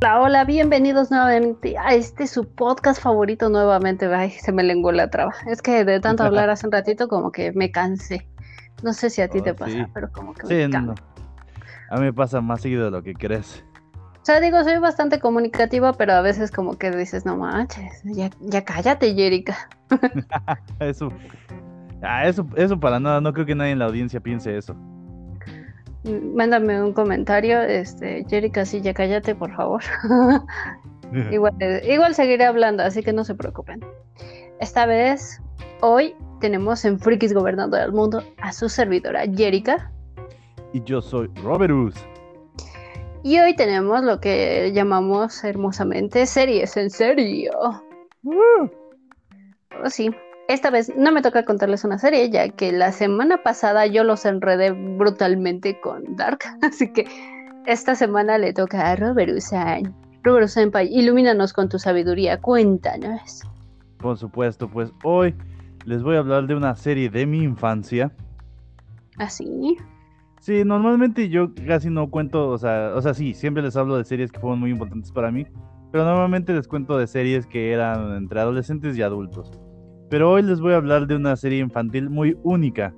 Hola, hola, bienvenidos nuevamente a este su podcast favorito nuevamente. Ay, se me lenguó la traba. Es que de tanto hablar hace un ratito como que me cansé. No sé si a ti te Oh, pasa, sí. pero como que Sí, me no. canso. A mí me pasa más seguido de lo que crees. O sea, digo, soy bastante comunicativa, pero a veces como que dices, no manches, ya, ya cállate, Jerica. Eso. Ah, eso, eso para nada. No creo que nadie en la audiencia piense eso. Mándame un comentario, este, Jerica, sí, ya cállate, por favor. Igual, igual seguiré hablando, así que no se preocupen. Esta vez, hoy, tenemos en Frikis Gobernando el Mundo a su servidora Jerica. Y yo soy Roberus. Y hoy tenemos lo que llamamos hermosamente series en serio. Oh, sí, esta vez no me toca contarles una serie, ya que la semana pasada yo los enredé brutalmente con Dark. Así que esta semana le toca a Robert Usain. Robert Senpai, ilumínanos con tu sabiduría, cuéntanos. Por supuesto, pues hoy les voy a hablar de una serie de mi infancia. ¿Así? Sí, normalmente yo casi no cuento, o sea, o sea, sí, siempre les hablo de series que fueron muy importantes para mí, pero normalmente les cuento de series que eran entre adolescentes y adultos. Pero hoy les voy a hablar de una serie infantil muy única.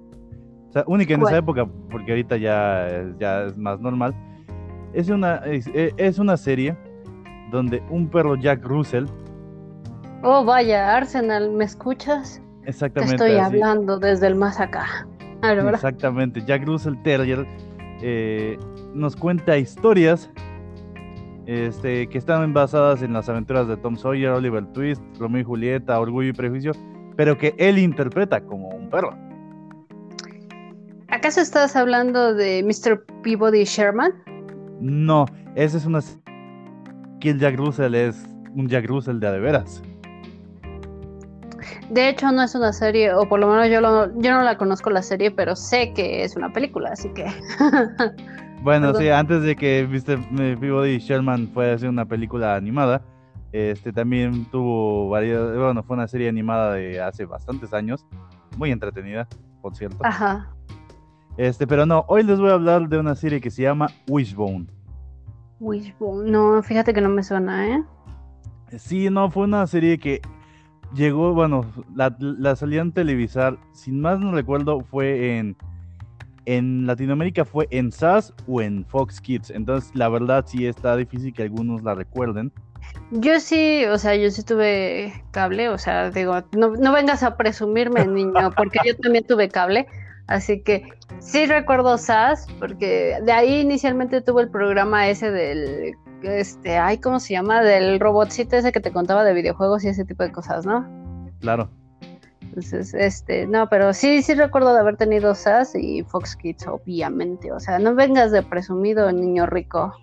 O sea, única en esa época, porque ahorita ya, es- ya es más normal. Es una, es, e- es una serie donde un perro Jack Russell, Oh, vaya, Arsenal, ¿me escuchas? Te exactamente estoy así, hablando desde el más acá. A ver, ¿verdad? Exactamente, Jack Russell Terrier eh, nos cuenta historias este, que están basadas en las aventuras de Tom Sawyer, Oliver Twist, Romeo y Julieta, Orgullo y Prejuicio, pero que él interpreta como un perro. ¿Acaso estás hablando de Mr. Peabody Sherman? No, esa es una... que el Jack Russell es un Jack Russell de a de veras. De hecho, no es una serie, o por lo menos yo, lo- yo no la conozco la serie, pero sé que es una película, así que. Bueno, Perdón. sí, antes de que Mr. Peabody Sherman fuera a hacer una película animada, este también tuvo varias, bueno, fue una serie animada de hace bastantes años, muy entretenida, por cierto. Ajá. Este, pero no, hoy les voy a hablar de una serie que se llama Wishbone. Wishbone. No, fíjate que no me suena, ¿eh? Sí, no, fue una serie que llegó, bueno, la, la salían televisar, sin más no recuerdo, fue en, en Latinoamérica, fue en SAS o en Fox Kids. Entonces, la verdad sí está difícil que algunos la recuerden. Yo sí, o sea, yo sí tuve cable, o sea, digo, no, no vengas a presumirme, niño, porque yo también tuve cable, así que sí recuerdo SAS, porque de ahí inicialmente tuve el programa ese del, este, ay, ¿cómo se llama? Del robotcito ese que te contaba de videojuegos y ese tipo de cosas, ¿no? Claro. Entonces, este, no, pero sí, sí recuerdo de haber tenido SAS y Fox Kids, obviamente, o sea, no vengas de presumido, niño rico.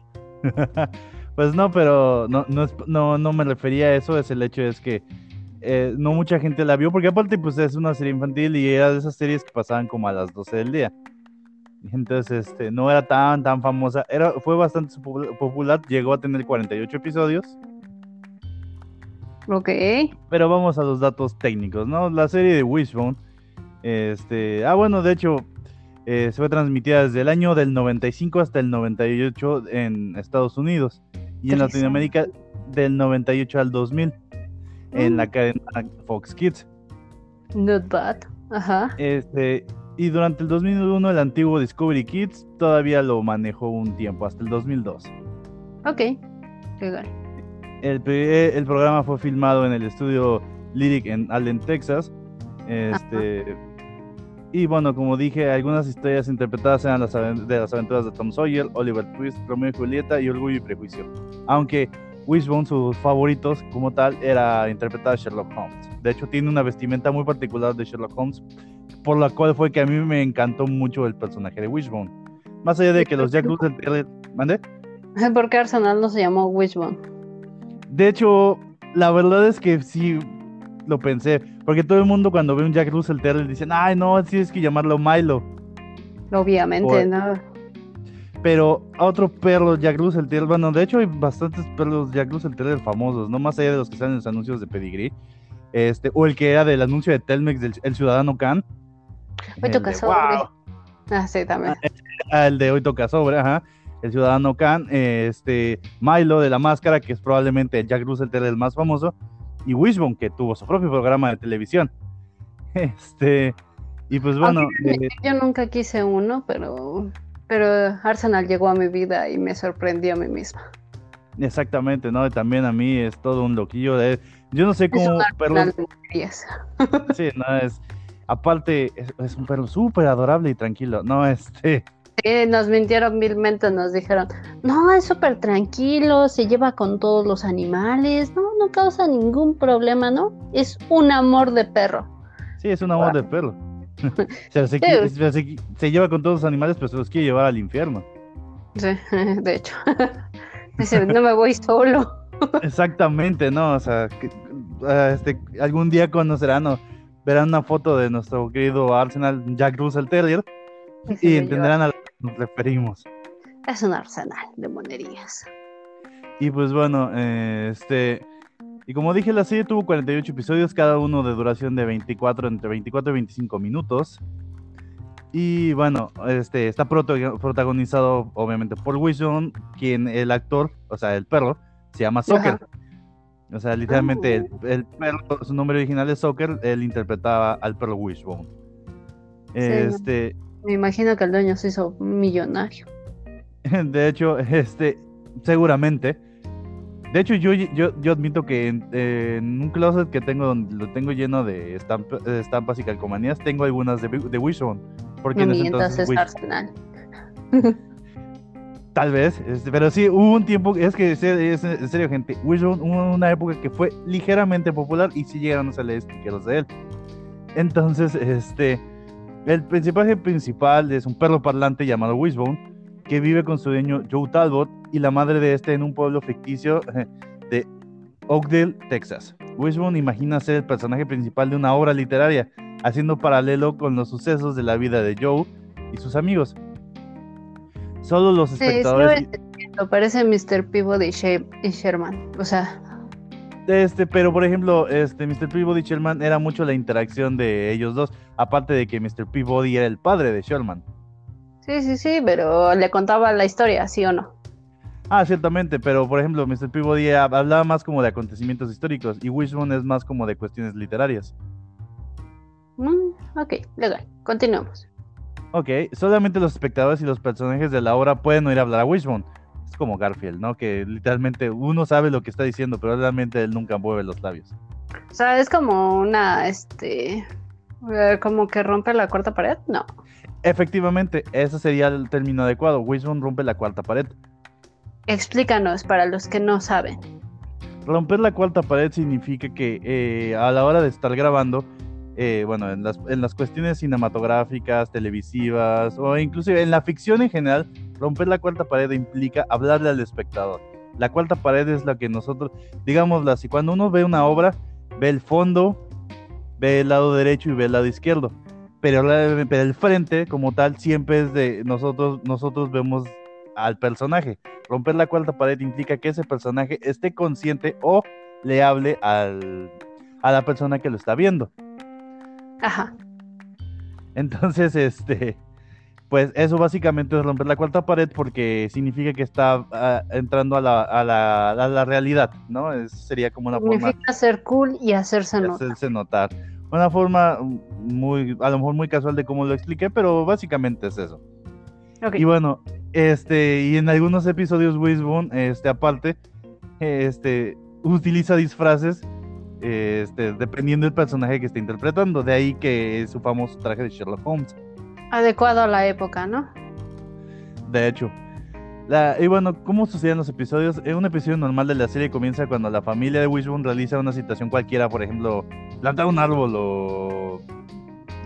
pues no, pero no, no, es- no, no me refería a eso, es el hecho es que eh, no mucha gente la vio, porque aparte pues es una serie infantil y era de esas series que pasaban como a las 12 del día. Entonces, este, no era tan, tan famosa, era, fue bastante popu- popular, llegó a tener 48 episodios, Ok, pero vamos a los datos técnicos, ¿no? La serie de Wishbone, este, ah bueno, de hecho, eh, se fue transmitida desde el año del 95 hasta el 98 en Estados Unidos y en Latinoamérica del 98 al 2000 en la Mm. cadena Fox Kids. not bad. Ajá. Este, y durante el 2001 el antiguo Discovery Kids todavía lo manejó un tiempo, hasta el 2002. Ok, legal. El, el programa fue filmado en el estudio Lyric en Allen, Texas. Este, y bueno, como dije, algunas historias interpretadas eran las de las aventuras de Tom Sawyer, Oliver Twist, Romeo y Julieta y Orgullo y Prejuicio. Aunque Wishbone, sus favoritos como tal, era interpretar a Sherlock Holmes. De hecho, tiene una vestimenta muy particular de Sherlock Holmes, por la cual fue que a mí me encantó mucho el personaje de Wishbone. Más allá de que los Jack Russell Terrier- ¿Mande? ¿Por qué Arsenal no se llamó Wishbone? De hecho, la verdad es que sí lo pensé, porque todo el mundo cuando ve un Jack Russell Terrier dicen, ay no, sí es que llamarlo Milo. Obviamente, ¿no? Pero a otro perro Jack Russell Terrier, bueno, de hecho hay bastantes perros Jack Russell Terrier famosos, no más allá de los que salen en los anuncios de Pedigree. Este, o el que era del anuncio de Telmex del el Ciudadano Khan. Hoy toca sobre. "Wow". Ah, sí, también. Ah, el de hoy toca sobre, ajá. el ciudadano Khan, este, Milo de la máscara, que es probablemente el Jack Russell el más famoso, y Wishbone, que tuvo su propio programa de televisión. Este, y pues bueno. Eh, yo nunca quise uno, pero, pero Arsenal llegó a mi vida y me sorprendió a mí misma. Exactamente, ¿no? También a mí es todo un loquillo. De, yo no sé cómo. perros... sí, no, es. Aparte, es, un perro súper adorable y tranquilo. No, este. Sí, nos mintieron milmente, nos dijeron, no, es súper tranquilo, se lleva con todos los animales, no, no causa ningún problema, ¿no? Es un amor de perro. Sí, es un amor de perro. se, lleva con todos los animales, pero se los quiere llevar al infierno. Sí, de hecho. Dice, no me voy solo. Exactamente, ¿no? O sea, ah, este, algún día conocerán o verán una foto de nuestro querido Arsenal Jack Russell Terrier y entenderán a lo que nos referimos. Es un arsenal de monerías. Y pues bueno, eh, este y como dije, la serie tuvo 48 episodios, cada uno de duración de 24, entre 24 y 25 minutos. Y bueno, este está protagonizado obviamente por Wilson, quien el actor, o sea, el perro, se llama Soccer. O sea, literalmente el, ah. el, perro, su nombre original es Soccer, él interpretaba al perro Wishbone. este, me imagino que el dueño se hizo millonario. De hecho, este, seguramente de hecho, yo, yo, yo admito que en, un closet que tengo, donde lo tengo lleno de estampas y calcomanías, tengo algunas de, de Wishbone. Porque no entonces es Arsenal. Tal vez, este, pero sí, hubo un tiempo, es que es, en serio, gente, Wishbone hubo una época que fue ligeramente popular y sí llegaron a salir stickers de él. Entonces, este, el personaje principal es un perro parlante llamado Wishbone que vive con su dueño Joe Talbot y la madre de este en un pueblo ficticio eh, de Oakdale, Texas. Wishbone imagina ser el personaje principal de una obra literaria, haciendo paralelo con los sucesos de la vida de Joe y sus amigos. Solo los espectadores. Sí, parece Mr. Peabody y Sherman. O sea. Este, pero por ejemplo, este Mr. Peabody y Sherman era mucho la interacción de ellos dos, aparte de que Mr. Peabody era el padre de Sherman. Sí, sí, sí, pero le contaba la historia, ¿sí o no? Ah, ciertamente, pero por ejemplo, Mr. Peabody hablaba más como de acontecimientos históricos y Wishbone es más como de cuestiones literarias. Mm, ok, legal, continuamos. Ok, solamente los espectadores y los personajes de la obra pueden oír hablar a Wishbone. Es como Garfield, ¿no? Que literalmente uno sabe lo que está diciendo, pero realmente él nunca mueve los labios. O sea, es como una, este, eh, como que rompe la cuarta pared, no. Efectivamente, ese sería el término adecuado. Wilson rompe la cuarta pared. Explícanos para los que no saben. Romper la cuarta pared significa que eh, a la hora de estar grabando, eh, bueno, en las, en las, cuestiones cinematográficas, televisivas o inclusive en la ficción en general, romper la cuarta pared implica hablarle al espectador. La cuarta pared es la que nosotros, digámoslo así, cuando uno ve una obra, ve el fondo, ve el lado derecho y ve el lado izquierdo pero, el frente como tal siempre es de nosotros, nosotros vemos al personaje. Romper la cuarta pared implica que ese personaje esté consciente o le hable al, a la persona que lo está viendo. Ajá. Entonces, este, pues eso básicamente es romper la cuarta pared porque significa que está ah, entrando a la, a, la, a la, realidad, ¿no? sería como una significa forma... Significa ser cool y hacerse notar. Hacerse notar una forma muy, a lo mejor muy casual de cómo lo expliqué, pero básicamente es eso. Y bueno, este, y en algunos episodios Wishbone, este, aparte, este, utiliza disfraces, este, dependiendo del personaje que esté interpretando, de ahí que es su famoso traje de Sherlock Holmes. Adecuado a la época, ¿no? De hecho y bueno, ¿cómo suceden los episodios? un episodio normal de la serie comienza cuando la familia de Wishbone realiza una situación cualquiera, por ejemplo, plantar un árbol o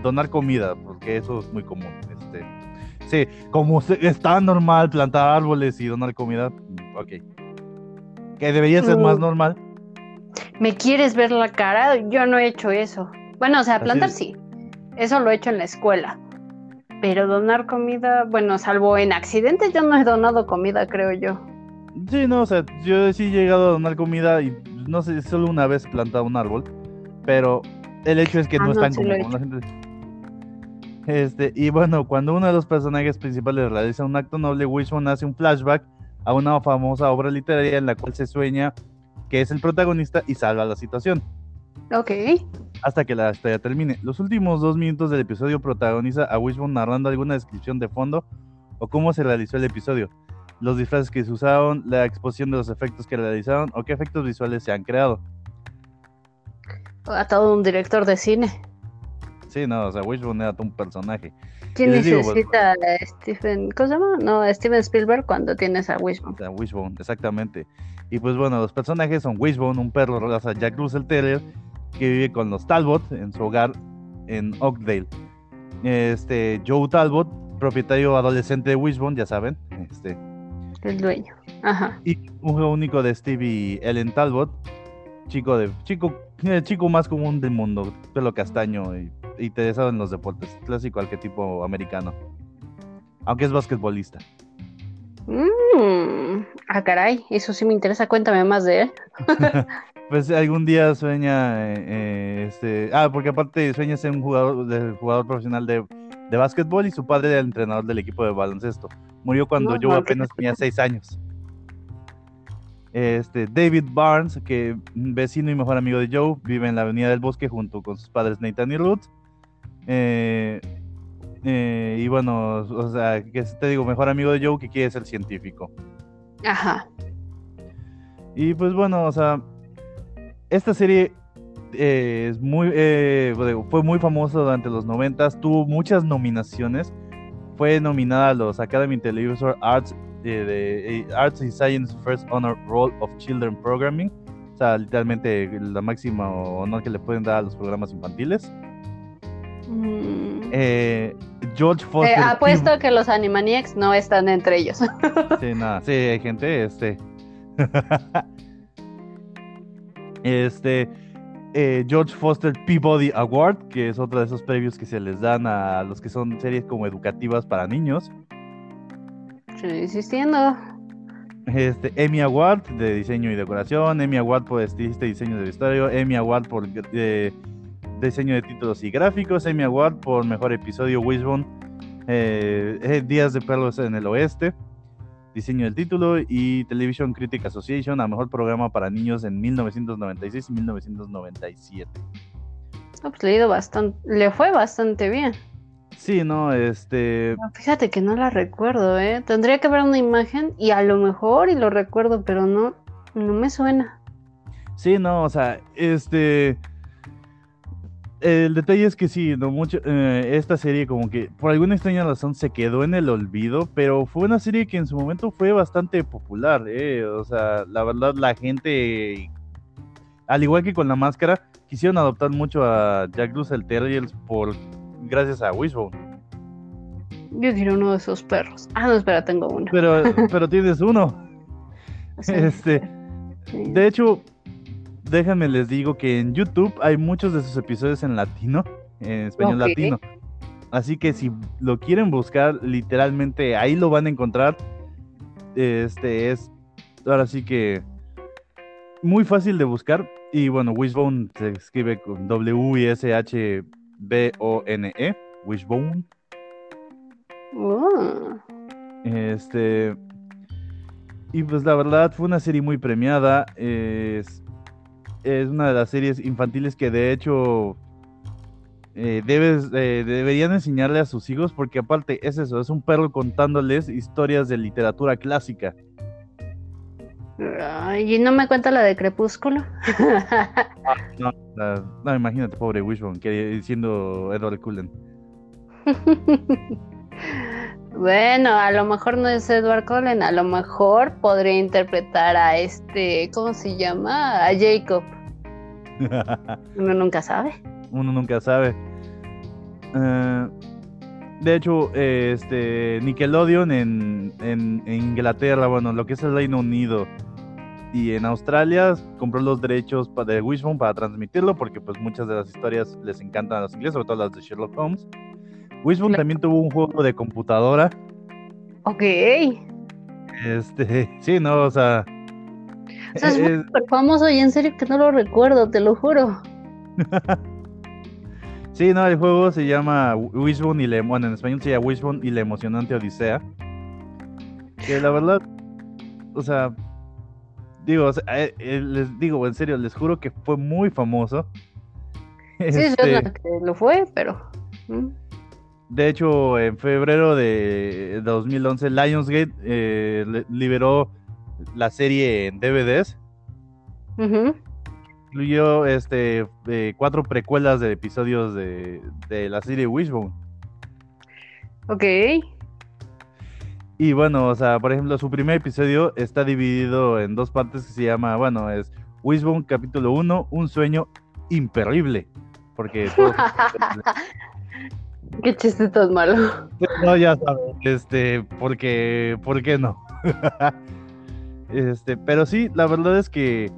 donar comida, porque eso es muy común. Este, sí, como es tan normal plantar árboles y donar comida, ok. Que debería ser más mm. normal. ¿Me quieres ver la cara? Yo no he hecho eso. Bueno, o sea, plantar sí. Eso lo he hecho en la escuela pero donar comida, bueno, salvo en accidentes, yo no he donado comida, creo yo. Sí, no, o sea, yo sí he llegado a donar comida y no sé, solo una vez plantado un árbol, pero el hecho es que ah, no, es tan común. Este, y bueno, cuando uno de los personajes principales realiza un acto noble, Wishbone hace un flashback a una famosa obra literaria en la cual se sueña que es el protagonista y salva la situación. Ok. Hasta que la historia termine. Los últimos dos minutos del episodio protagoniza a Wishbone narrando alguna descripción de fondo o cómo se realizó el episodio, los disfraces que se usaron, la exposición de los efectos que realizaron o qué efectos visuales se han creado. A todo un director de cine. Sí, no, o sea, Wishbone era todo un personaje. ¿Quién necesita a Stephen, ¿cómo se llama? No, Steven Spielberg cuando tienes a Wishbone. A Wishbone, exactamente. Y pues bueno, los personajes son Wishbone, un perro raza Jack Russell Terrier, que vive con los Talbot en su hogar en Oakdale. Este, Joe Talbot, propietario adolescente de Wishbone, ya saben. Este, el dueño. Ajá. Y un juego único de Steve y Ellen Talbot, chico de chico, el chico más común del mundo, pelo castaño y interesado en los deportes, clásico arquetipo americano. Aunque es basquetbolista. Mm, ah, caray, eso sí me interesa, cuéntame más de él. pues algún día sueña, eh, eh, este, ah, porque aparte sueña ser un jugador, de, jugador profesional de, de básquetbol y su padre era el entrenador del equipo de baloncesto. Murió cuando yo apenas tenía seis años. Este, David Barnes, que vecino y mejor amigo de Joe, vive en la Avenida del Bosque junto con sus padres Nathan y Ruth. Eh, eh, y bueno, o sea, que te digo, mejor amigo de Joe que quiere ser científico. Ajá. Y pues bueno, o sea, esta serie eh, es muy, fue muy famosa durante los noventas, tuvo muchas nominaciones. Fue nominada a los Academy Televisor Arts, de, Arts and Science First Honor Role of Children Programming. O sea, literalmente la máxima honor que le pueden dar a los programas infantiles. Mm. Eh, George Foster. Eh, apuesto que los Animaniacs no están entre ellos. sí, nada, sí, hay gente, este. este. Eh, George Foster Peabody Award, que es otro de esos premios que se les dan a los que son series como educativas para niños. Estoy insistiendo. Este, Emmy Award de diseño y decoración, Emmy Award por estilista y diseño de vestuario, Emmy Award por diseño de títulos y gráficos, Emmy Award por mejor episodio Wishbone, eh, eh, Días de Perlos en el Oeste, diseño del título y Television Critic Association a mejor programa para niños en 1996 y 1997. pues le, bastante, le fue bastante bien. Sí, no, este. fíjate que no la recuerdo, ¿eh? Tendría que ver una imagen y a lo mejor y lo recuerdo, pero no, no me suena. Sí, no, o sea, este el detalle es que sí, no mucho, eh, esta serie como que por alguna extraña razón se quedó en el olvido, pero fue una serie que en su momento fue bastante popular, eh, o sea, la verdad la gente, al igual que con la máscara, quisieron adoptar mucho a Jack Russell Terriers por gracias a Wishbone. Yo quiero uno de esos perros. Ah, no, espera, tengo uno. Pero, pero tienes uno. Este, de hecho, déjenme les digo que en YouTube hay muchos de sus episodios en latino, en español latino. Así que si lo quieren buscar, literalmente ahí lo van a encontrar. Este es ahora sí que muy fácil de buscar. Y bueno, Wishbone se escribe con W-I-S-H-B-O-N-E. Wishbone. Oh. Este. Y pues la verdad fue una serie muy premiada. Es, es una de las series infantiles que de hecho eh, debes, eh, deberían enseñarle a sus hijos porque aparte es eso, es un perro contándoles historias de literatura clásica. ¿Y no me cuenta la de Crepúsculo? no, no, imagínate, pobre Wishbone, que siendo Edward Cullen. Bueno, a lo mejor no es Edward Cullen, a lo mejor podría interpretar a este, ¿cómo se llama? A Jacob. Uno nunca sabe. Uno nunca sabe. Eh, de hecho, este Nickelodeon en, en, Inglaterra, bueno, lo que es el Reino Unido y en Australia compró los derechos de Wishbone para transmitirlo porque pues muchas de las historias les encantan a los ingleses, sobre todo las de Sherlock Holmes. Wishbone también tuvo un juego de computadora. Ok. Este, sí, no, o sea. O sea, es súper famoso y en serio que no lo recuerdo, te lo juro. Sí, no, el juego se llama Wishbone y le, bueno, en español se llama Wishbone y la emocionante Odisea. Que la verdad, o sea, digo, eh, eh, les digo, en serio, les juro que fue muy famoso. Sí, este, que lo fue, pero. De hecho, en febrero de 2011, Lionsgate eh, liberó la serie en DVDs. Incluyó este, cuatro precuelas de episodios de, de la serie Wishbone. Ok. Y bueno, o sea, por ejemplo, su primer episodio está dividido en dos partes que se llama, bueno, es Wishbone capítulo 1, un sueño imperrible. Porque Qué chiste tan malo. No, ya sabes, este, porque, ¿por qué no? este, pero sí, la verdad es que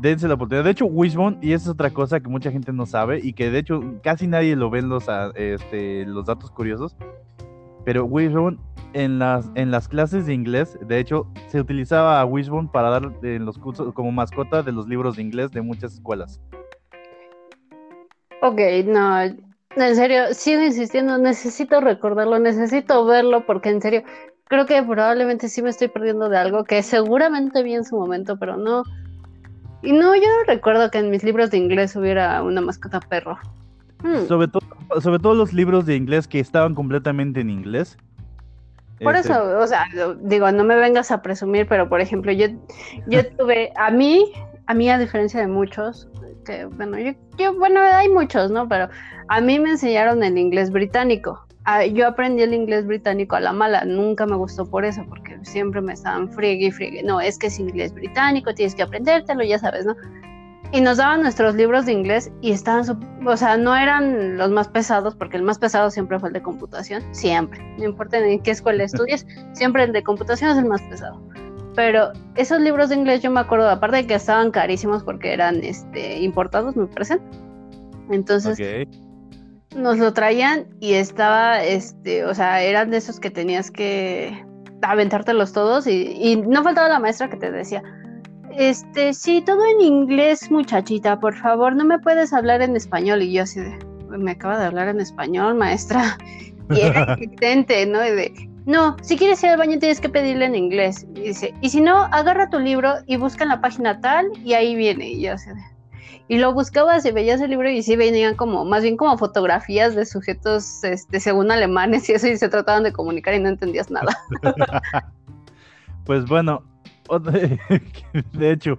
dense la oportunidad. De hecho, Wishbone, y esa es otra cosa que mucha gente no sabe y que de hecho casi nadie lo ve en los, este, los datos curiosos. Pero Wishbone en las, en las clases de inglés, de hecho, se utilizaba a Wishbone para dar en los cursos como mascota de los libros de inglés de muchas escuelas. Ok, no, en serio, sigo insistiendo, necesito recordarlo, necesito verlo, porque en serio, creo que probablemente sí me estoy perdiendo de algo que seguramente vi en su momento, pero no. Y no, yo no recuerdo que en mis libros de inglés hubiera una mascota perro. Hmm. Sobre, todo, sobre todo los libros de inglés que estaban completamente en inglés por eso, este o sea, digo, no me vengas a presumir, pero por ejemplo, yo, yo tuve, a mí, a mí a diferencia de muchos, bueno, yo, bueno, hay muchos, ¿no? Pero a mí me enseñaron el inglés británico. Ah, yo aprendí el inglés británico a la mala, nunca me gustó por eso, porque siempre me estaban friegue y friegue. No, es que es inglés británico, tienes que aprendértelo, ya sabes, ¿no? y nos daban nuestros libros de inglés y estaban, o sea, no eran los más pesados, porque el más pesado siempre fue el de computación, siempre, no importa en qué escuela estudies, siempre el de computación es el más pesado. Pero esos libros de inglés yo me acuerdo, aparte de que estaban carísimos porque eran este, importados, me parecen. Entonces, nos lo traían y estaba, este, o sea, eran de esos que tenías que aventártelos todos y, y no faltaba la maestra que te decía, este, sí, todo en inglés, muchachita, por favor, no me puedes hablar en español. Y yo así de, me acaba de hablar en español, maestra. Y era insistente, ¿no? Y de, no, si quieres ir al baño tienes que pedirle en inglés. Y dice, y si no, agarra tu libro y busca en la página tal y ahí viene. Y yo y lo buscabas y veías el libro y sí venían como, más bien como fotografías de sujetos, este, según alemanes y eso, y se trataban de comunicar y no entendías nada. pues bueno, de hecho.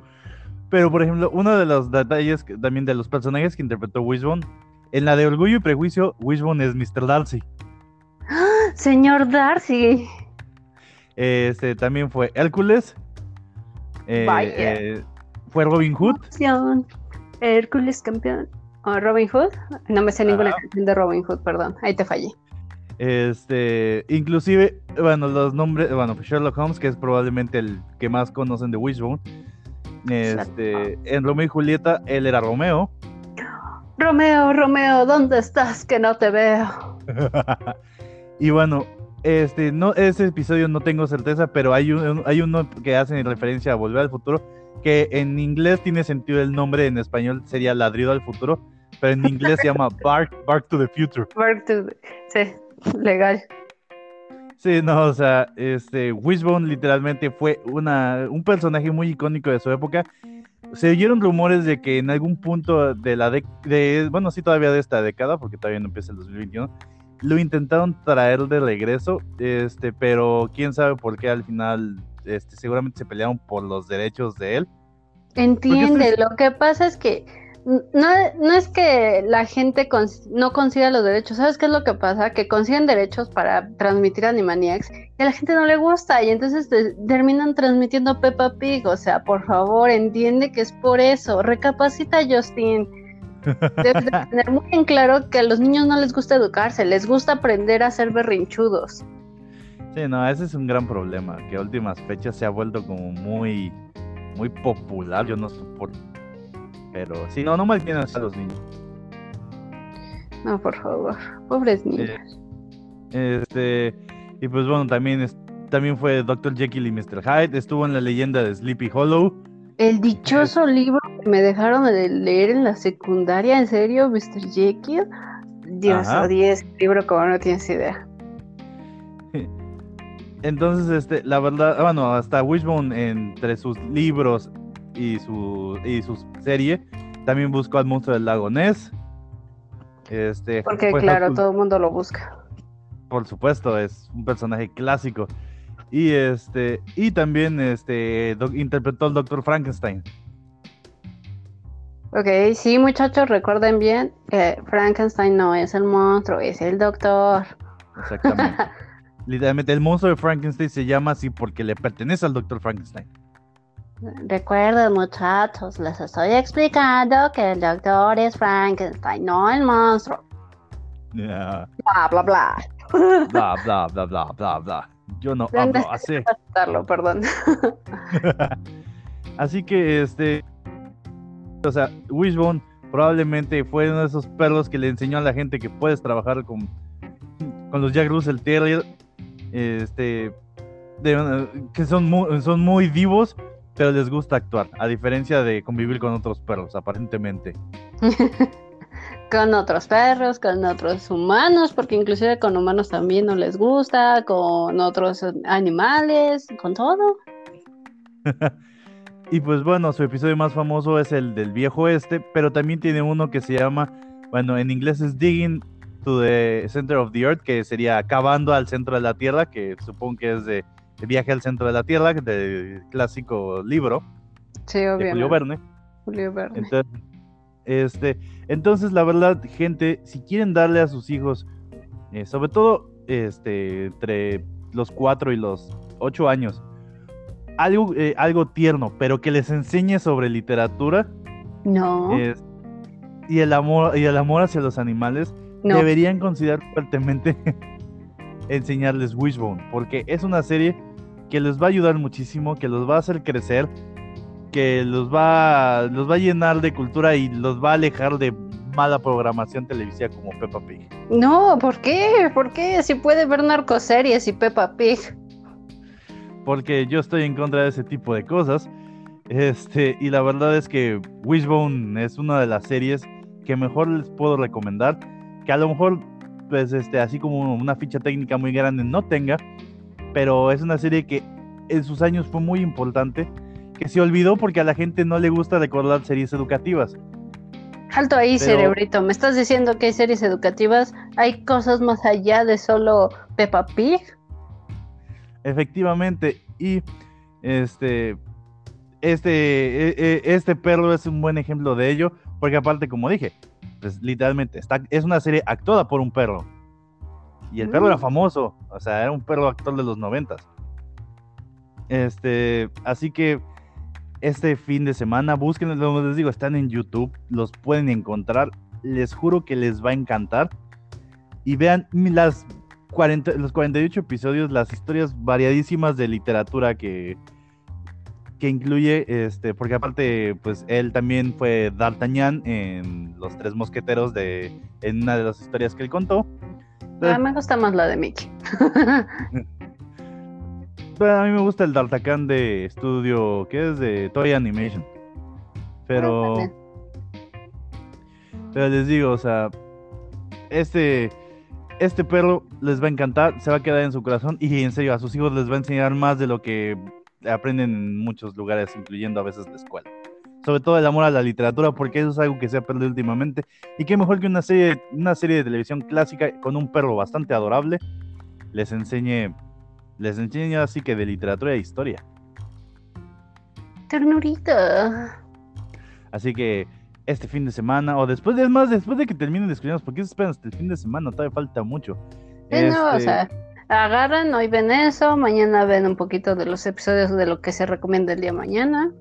Pero, por ejemplo, uno de los detalles también de los personajes que interpretó Wishbone, en la de Orgullo y Prejuicio, Wishbone es Mr. Darcy. Señor Darcy. Este también fue Hércules. Eh, eh, fue Robin Hood. Hércules campeón. Oh, Robin Hood. No me sé ninguna canción de Robin Hood, perdón. Ahí te fallé. Este, inclusive, bueno, los nombres, bueno, Sherlock Holmes, que es probablemente el que más conocen de Wishbone. Este, en Romeo y Julieta, él era Romeo. Romeo, Romeo, ¿dónde estás? Que no te veo. y bueno, este, no, ese episodio no tengo certeza, pero hay, hay uno que hace referencia a Volver al Futuro, que en inglés tiene sentido el nombre, en español sería Ladrido al Futuro, pero en inglés se llama Bark, Bark to the Future. Bark to the... Sí. Legal. Sí, no, o sea, este, Wishbone literalmente fue una, un personaje muy icónico de su época. Se oyeron rumores de que en algún punto de la de, bueno, sí, todavía de esta década, porque todavía no empieza el 2021, lo intentaron traer de regreso, este, pero quién sabe por qué al final, este, seguramente se pelearon por los derechos de él. Entiende, lo que pasa es que no, no es que la gente no consiga los derechos, ¿sabes qué es lo que pasa? Que consiguen derechos para transmitir Animaniacs y a la gente no le gusta y entonces terminan transmitiendo Peppa Pig, o sea, por favor, entiende que es por eso, recapacita Justin. Debes tener muy en claro que a los niños no les gusta educarse, les gusta aprender a ser berrinchudos. Sí, no, ese es un gran problema, que a últimas fechas se ha vuelto como muy, muy popular, yo no soporto pero si no, no maltienes a los niños. No, por favor, pobres niños. este, y pues bueno, también, es, también fue Dr. Jekyll y Mr. Hyde, estuvo en la leyenda de Sleepy Hollow. El dichoso libro que me dejaron de leer en la secundaria, ¿en serio, Mr. Jekyll? Dios, odié ese libro como no tienes idea. Entonces, este, la verdad, ah, bueno, hasta Wishbone entre sus libros y su, y su serie, también buscó al monstruo del lago Ness. Este, Porque claro, todo el mundo lo busca. Por supuesto, es un personaje clásico. Y este, y también este interpretó al Doctor Frankenstein. Ok, sí, muchachos, recuerden bien que Frankenstein no es el monstruo, es el doctor. Exactamente. Literalmente, el monstruo de Frankenstein se llama así porque le pertenece al doctor Frankenstein. Recuerden, muchachos, les estoy explicando que el doctor es Frankenstein, no el monstruo. Bla, bla, bla. Bla, bla, bla, bla, bla, bla. Yo no hablo así. perdón. así que, este, o sea, Wishbone probablemente fue uno de esos perros que le enseñó a la gente que puedes trabajar con, con los Jack Russell Terrier, este, que son muy, son muy vivos, pero les gusta actuar, a diferencia de convivir con otros perros, aparentemente. con otros perros, con otros humanos, porque inclusive con humanos también no les gusta, con otros animales, con todo. Y pues bueno, su episodio más famoso es el del viejo este, pero también tiene uno que se llama, bueno, en inglés es Digging to the Center of the Earth, que sería cavando al centro de la Tierra, que supongo que es de, viaje al centro de la Tierra, del clásico libro. Sí, obviamente. Julio Verne. Julio Verne. Entonces, este, entonces, la verdad, gente, si quieren darle a sus hijos, eh, sobre todo este, entre los 4 y los 8 años, algo, eh, algo tierno, pero que les enseñe sobre literatura. No. y el amor, y el amor hacia los animales, deberían considerar fuertemente enseñarles Wishbone, porque es una serie que les va a ayudar muchísimo, que los va a hacer crecer, que los va, los va a llenar de cultura y los va a alejar de mala programación televisiva como Peppa Pig. No, ¿por qué? ¿Por qué? Si puede ver narcoseries y Peppa Pig porque yo estoy en contra de ese tipo de cosas. Este, y la verdad es que Wishbone es una de las series que mejor les puedo recomendar, que a lo mejor, pues, este, así como una ficha técnica muy grande no tenga, pero es una serie que en sus años fue muy importante, que se olvidó porque a la gente no le gusta recordar series educativas. Alto ahí, cerebrito. ¿Me estás diciendo que hay series educativas? ¿Hay cosas más allá de solo Peppa Pig? Efectivamente, y este, este, e, e, este perro es un buen ejemplo de ello, porque aparte, como dije, pues literalmente está, es una serie actuada por un perro. Y el perro era mm. famoso, o sea, era un perro actor de los noventas. Este, así que este fin de semana, busquen, les digo, están en YouTube, los pueden encontrar. Les juro que les va a encantar. Y vean las los 48 episodios, las historias variadísimas de literatura que, que incluye, este, porque aparte, pues él también fue D'Artagnan en Los Tres Mosqueteros de, en una de las historias que él contó. Ah, me gusta más la de Mickey. a mí me gusta el D'Artagnan de estudio, que es de Toy Animation. Pero... Pero les digo, o sea, este este perro les va a encantar, se va a quedar en su corazón y en serio a sus hijos les va a enseñar más de lo que aprenden en muchos lugares, incluyendo a veces la escuela. Sobre todo el amor a la literatura, porque eso es algo que se ha perdido últimamente. Y qué mejor que una serie, una serie de televisión clásica con un perro bastante adorable les enseñe, les enseñe así que de literatura e historia. Ternurita. Así que este fin de semana o después de más después de que terminen de escucharnos porque esperan hasta el fin de semana todavía falta mucho no, o este sea agarran hoy ven eso mañana ven un poquito de los episodios de lo que se recomienda el día mañana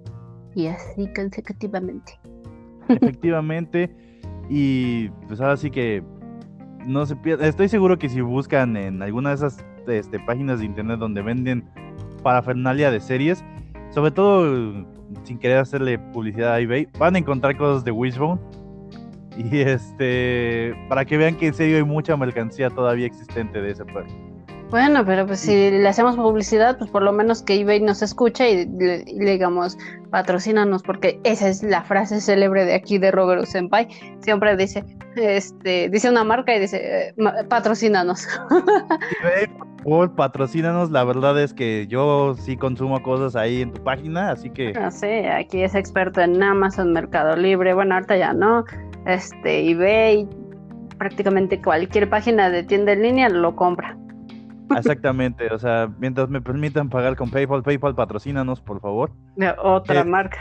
y así consecutivamente efectivamente y pues ahora sí que no se pierda estoy seguro que si buscan en alguna de esas este, páginas de internet donde venden parafernalia de series sobre todo sin querer hacerle publicidad a eBay, van a encontrar cosas de Wishbone. Y este, para que vean que en serio hay mucha mercancía todavía existente de ese perro. Bueno, pero pues si le hacemos publicidad, pues por lo menos que eBay nos escuche y le, digamos, patrocínanos, porque esa es la frase célebre de aquí de Robert Senpai. Siempre dice, este, dice una marca y dice, eh, patrocínanos. por patrocínanos, la verdad es que yo sí consumo cosas ahí en tu página, así que... No sé, aquí es experto en Amazon, Mercado Libre, bueno, ahorita ya no, este, eBay, prácticamente cualquier página de tienda en línea lo compra. Exactamente, o sea, mientras me permitan pagar con PayPal, PayPal patrocínanos, por favor. otra eh, marca.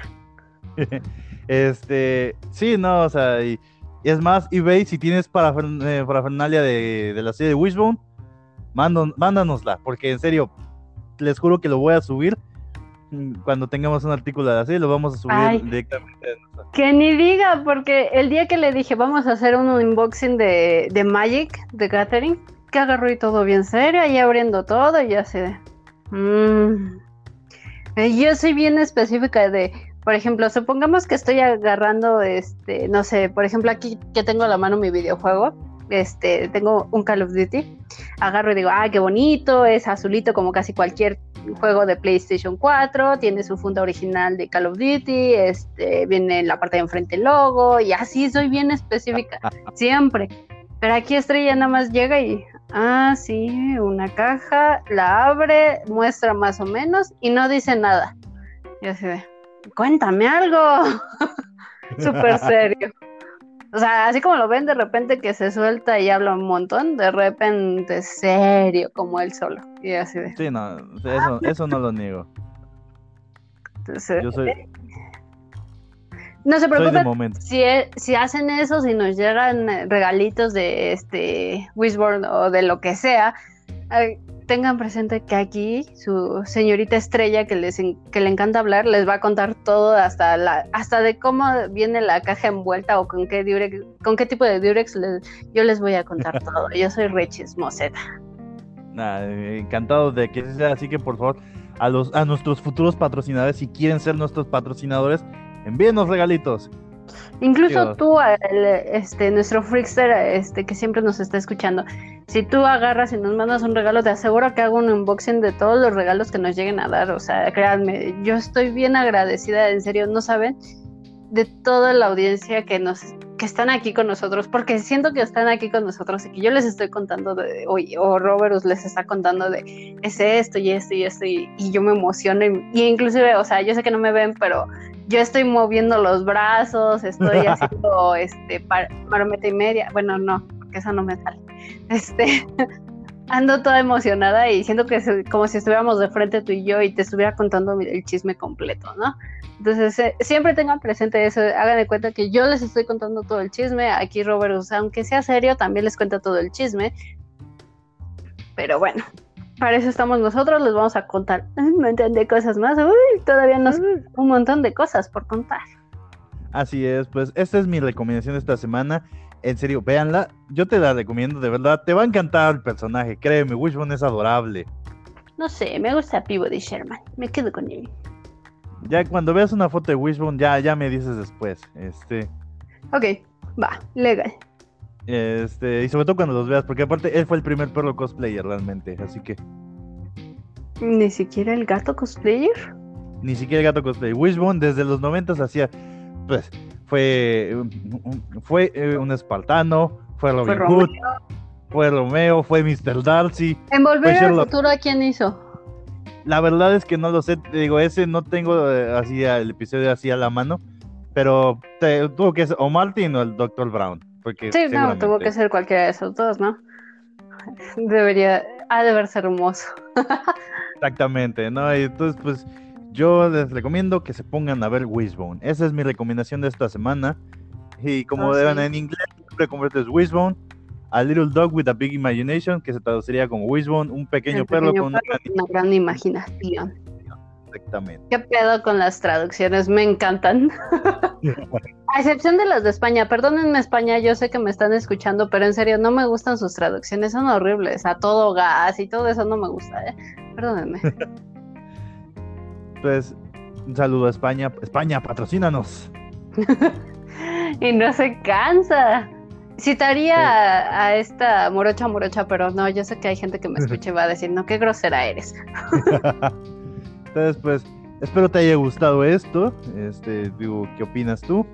este, sí, no, o sea, y, es más, eBay, si tienes para eh, parafernalia de, de la serie de Wishbone, mándanosla, porque en serio, les juro que lo voy a subir cuando tengamos un artículo serie, lo vamos a subir directamente. Que ni diga, porque el día que le dije, vamos a hacer un unboxing de, de Magic, de Gathering, que y todo bien serio, ahí abriendo todo y así de... Mm". Yo soy bien específica de, por ejemplo, supongamos que estoy agarrando, este, no sé, por ejemplo aquí que tengo a la mano mi videojuego, este, tengo un Call of Duty, agarro y digo, ah, qué bonito, es azulito como casi cualquier juego de PlayStation 4, tiene su funda original de Call of Duty, este, viene en la parte de enfrente el logo, y así soy bien específica, siempre. Pero aquí Estrella nada más llega y, Ah, sí, una caja, la abre, muestra más o menos y no dice nada. Y así de, cuéntame algo. Súper serio. O sea, así como lo ven de repente que se suelta y habla un montón, de repente serio como él solo. Y así de. Sí, no, eso, eso no lo niego. Yo soy, no se preocupen si, e, si hacen eso, si nos llegan eh, regalitos de este Wishborn o de lo que sea, eh, tengan presente que aquí su señorita estrella que les que le encanta hablar les va a contar todo hasta la hasta de cómo viene la caja envuelta o con qué diurex, con qué tipo de diurex yo les voy a contar todo. Yo soy Rechis Moseta. encantado de que sea así que por favor a los a nuestros futuros patrocinadores si quieren ser nuestros patrocinadores envíenos regalitos. Incluso tú, este, nuestro freakster, este, que siempre nos está escuchando, si tú agarras y nos mandas un regalo, te aseguro que hago un unboxing de todos los regalos que nos lleguen a dar. O sea, créanme, yo estoy bien agradecida, en serio, no saben, de toda la audiencia que nos que están aquí con nosotros, porque siento que están aquí con nosotros y que yo les estoy contando de, o, Robert les está contando de, es esto y esto y esto, y, yo me emociono, y, inclusive, o sea, yo sé que no me ven, pero yo estoy moviendo los brazos, estoy haciendo, este, marometa y media, bueno, no, porque eso no me sale, este, ando toda emocionada y siento que es como si estuviéramos de frente tú y yo y te estuviera contando el chisme completo, ¿no? Entonces, eh, siempre tengan presente eso, hagan de cuenta que yo les estoy contando todo el chisme, aquí Robert, aunque sea serio, también les cuenta todo el chisme. Pero bueno, para eso estamos nosotros, les vamos a contar un montón de cosas más. Uy, todavía nos un montón de cosas por contar. Así es, pues esta es mi recomendación de esta semana. En serio, véanla. Yo te la recomiendo, de verdad. Te va a encantar el personaje, créeme. Wishbone es adorable. No sé, me gusta Peabody Sherman. Me quedo con él. Ya cuando veas una foto de Wishbone, ya, ya me dices después. Este. Ok, va, legal. Este, y sobre todo cuando los veas, porque aparte él fue el primer perro cosplayer realmente, así que. Ni siquiera el gato cosplayer. Ni siquiera el gato cosplayer. Wishbone desde los 90 hacía. Pues, fue. Fue eh, un espartano, fue Robin Hood, fue Romeo, fue Mr. Darcy. En Volver al Futuro, ¿a quién hizo? La verdad es que no lo sé, te digo, ese no tengo eh, así el episodio así a la mano, pero tuvo que ser o Martin o el Dr. Brown. Porque sí, no, tuvo que ser cualquiera de esos dos, ¿no? Debería, ha de verse hermoso. Exactamente, ¿no? Y entonces, pues yo les recomiendo que se pongan a ver Wishbone. Esa es mi recomendación de esta semana. Y como oh, en inglés, siempre conviertes Wishbone a Little Dog with a Big Imagination, que se traduciría como Wishbone, un pequeño, perro con una, gran... imaginación. Exactamente. ¿Qué pedo con las traducciones? Me encantan. a excepción de las de España, perdónenme España, yo sé que me están escuchando, pero en serio, no me gustan sus traducciones, son horribles, a todo gas y todo eso no me gusta, ¿eh? Perdónenme. pues, un saludo a España. España, patrocínanos. y no se cansa. Citaría a, a esta morocha morocha, pero no, yo sé que hay gente que me escuche y va a decir, no, qué grosera eres. Entonces, pues, espero te haya gustado esto. Este, digo, ¿qué opinas tú?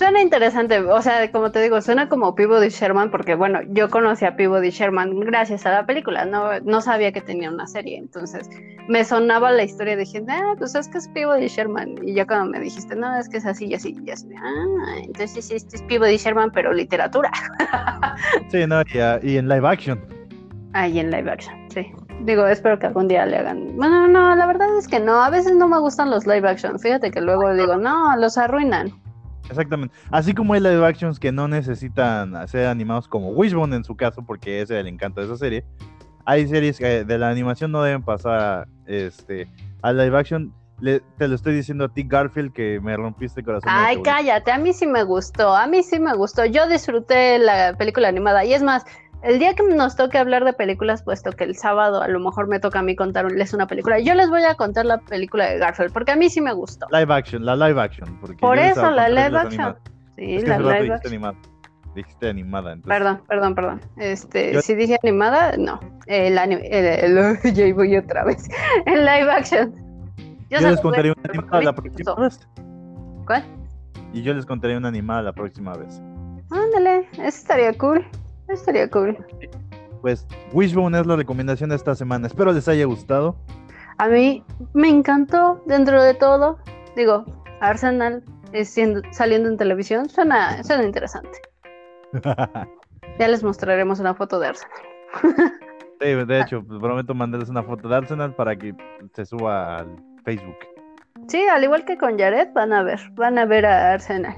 Suena interesante, o sea, como te digo, suena como Peabody Sherman, porque bueno, yo conocí a Peabody Sherman gracias a la película, no, no sabía que tenía una serie, entonces me sonaba la historia, dije, ah, pues es que es Peabody Sherman, y ya cuando me dijiste, no, es que es así y así, y así, ah, entonces sí, este es Peabody Sherman, pero literatura. sí, no, y, y en live action. Ah, y en live action, sí. Digo, espero que algún día le hagan. Bueno, no, la verdad es que no. A veces no me gustan los live action. Fíjate que luego digo, no, los arruinan. Exactamente. Así como hay live actions que no necesitan ser animados como Wishbone en su caso, porque ese es el encanto de esa serie. Hay series que de la animación no deben pasar este, a live action. te lo estoy diciendo a ti, Garfield, que me rompiste el corazón. Ay, cállate, a mí sí me gustó, a mí sí me gustó. Yo disfruté la película animada y es más, el día que nos toque hablar de películas, puesto que el sábado a lo mejor me toca a mí contarles una película, yo les voy a contar la película de Garfield, porque a mí sí me gustó. Live action, la live action. Por eso, la live action. Sí, la live action. Animada. Dijiste animada. Entonces... Perdón, perdón, perdón. Este, si dije animada, no. El anime, el, ya voy otra vez. El live action. Yo, les contaré una animada la próxima vez. ¿Cuál? Y yo les contaré una animada la próxima vez. Ándale, eso estaría cool. Estaría cool. Pues Wishbone es la recomendación de esta semana. Espero les haya gustado. A mí me encantó dentro de todo. Digo, Arsenal siendo, saliendo en televisión suena, suena interesante. ya les mostraremos una foto de Arsenal. sí, de hecho, pues, prometo mandarles una foto de Arsenal para que se suba al Facebook. Sí, al igual que con Jared, van a ver, van a ver a Arsenal.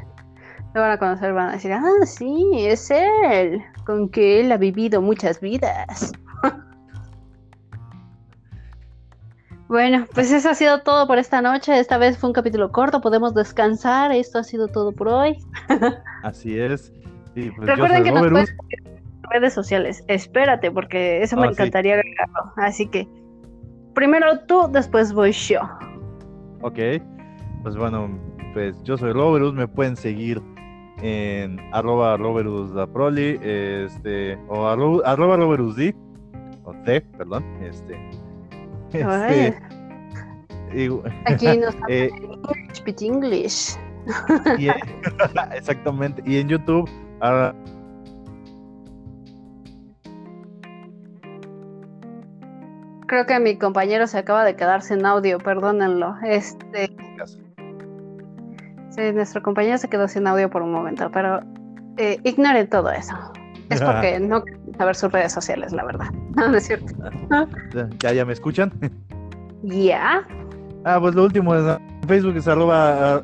Lo van a conocer, van a decir, ah, sí, es él, con que él ha vivido muchas vidas. bueno, pues eso ha sido todo por esta noche. Esta vez fue un capítulo corto, podemos descansar. Esto ha sido todo por hoy. Así es. Pues Recuerden que nos pueden en redes sociales. Espérate, porque eso me ah, encantaría agregarlo. Así que primero tú, después voy yo. Ok, pues bueno, pues yo soy Roberus, me pueden seguir en arroba roberusdaproli, este, o arroba, arroba roberusd, o D, perdón, este. este Aquí nos eh, English. Y, exactamente, y en YouTube. Uh, Creo que mi compañero se acaba de quedar sin audio, perdónenlo. Este. Sí, nuestro compañero se quedó sin audio por un momento, pero eh, ignoren todo eso. Es porque no quieren saber sus redes sociales, la verdad. No, es cierto. ¿Ya, ya me escuchan? Ya. Ah, pues lo último es Facebook es arroba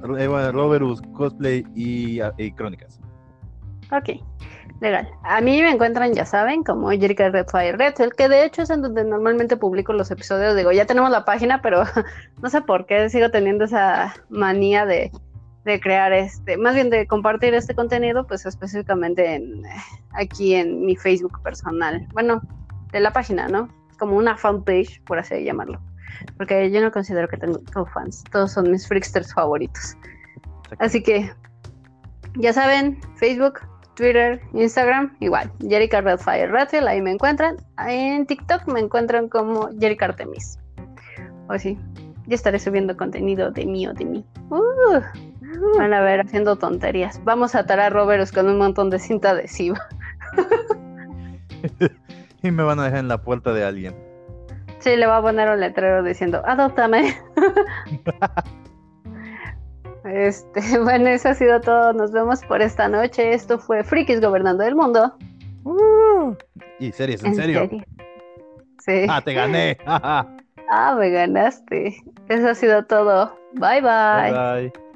Roberus Cosplay y, y, Crónicas. Ok, legal. A mí me encuentran, ya saben, como Jerica Redfire Redfield, que de hecho es en donde normalmente publico los episodios. Digo, ya tenemos la página, pero no sé por qué sigo teniendo esa manía de de crear este, más bien de compartir este contenido, pues específicamente en, aquí en mi Facebook personal. Bueno, de la página, ¿no? Como una fanpage, por así llamarlo. Porque yo no considero que tengo fans, todos son mis freaksters favoritos. Así que, ya saben, Facebook, Twitter, Instagram, igual, Jerica Redfire Redfield, ahí me encuentran. En TikTok me encuentran como Jerica Artemis. O sí, ya estaré subiendo contenido de mí o de mí. Uh. Van a ver haciendo tonterías. Vamos a atar a Roberts con un montón de cinta adhesiva. y me van a dejar en la puerta de alguien. Sí, le va a poner un letrero diciendo, adóptame. este, bueno, eso ha sido todo. Nos vemos por esta noche. Esto fue Frikis Gobernando el Mundo. Uh, y series, ¿en, serio? Sí. Ah, te gané. ah, me ganaste. Eso ha sido todo. bye. Bye bye.